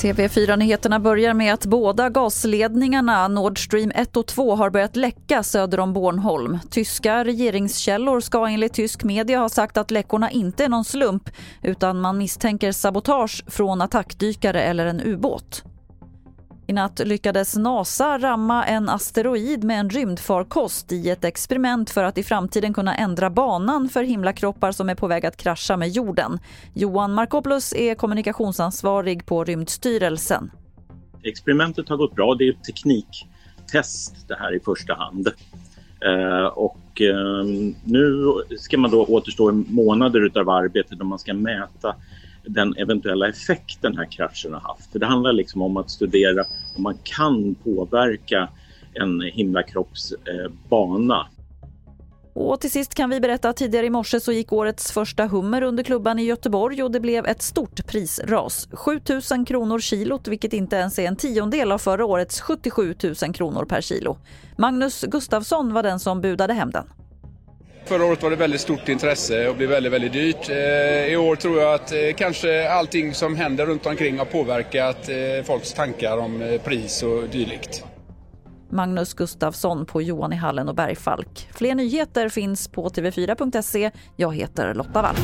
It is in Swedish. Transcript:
TV4-nyheterna börjar med att båda gasledningarna Nord Stream 1 och 2 har börjat läcka söder om Bornholm. Tyska regeringskällor ska enligt tysk media ha sagt att läckorna inte är någon slump utan man misstänker sabotage från attackdykare eller en ubåt. I natt lyckades NASA ramma en asteroid med en rymdfarkost i ett experiment för att i framtiden kunna ändra banan för himlakroppar som är på väg att krascha med jorden. Johan Markopoulos är kommunikationsansvarig på Rymdstyrelsen. Experimentet har gått bra. Det är ett tekniktest det här i första hand. Eh, och ehm, nu ska man då återstå månader av arbetet då man ska mäta den eventuella effekt den här kraschen har haft. För det handlar liksom om att studera och man kan påverka en himlakropps eh, bana. Och till sist kan vi berätta att tidigare i morse så gick årets första hummer under klubban i Göteborg och det blev ett stort prisras. 7 000 kronor kilot vilket inte ens är en tiondel av förra årets 77 000 kronor per kilo. Magnus Gustafsson var den som budade hem den. Förra året var det väldigt stort intresse och blev väldigt, väldigt dyrt. Eh, I år tror jag att eh, kanske allting som händer runt omkring har påverkat eh, folks tankar om pris och dylikt. Magnus Gustafsson på Johan i Hallen och Bergfalk. Fler nyheter finns på tv4.se. Jag heter Lotta Wall.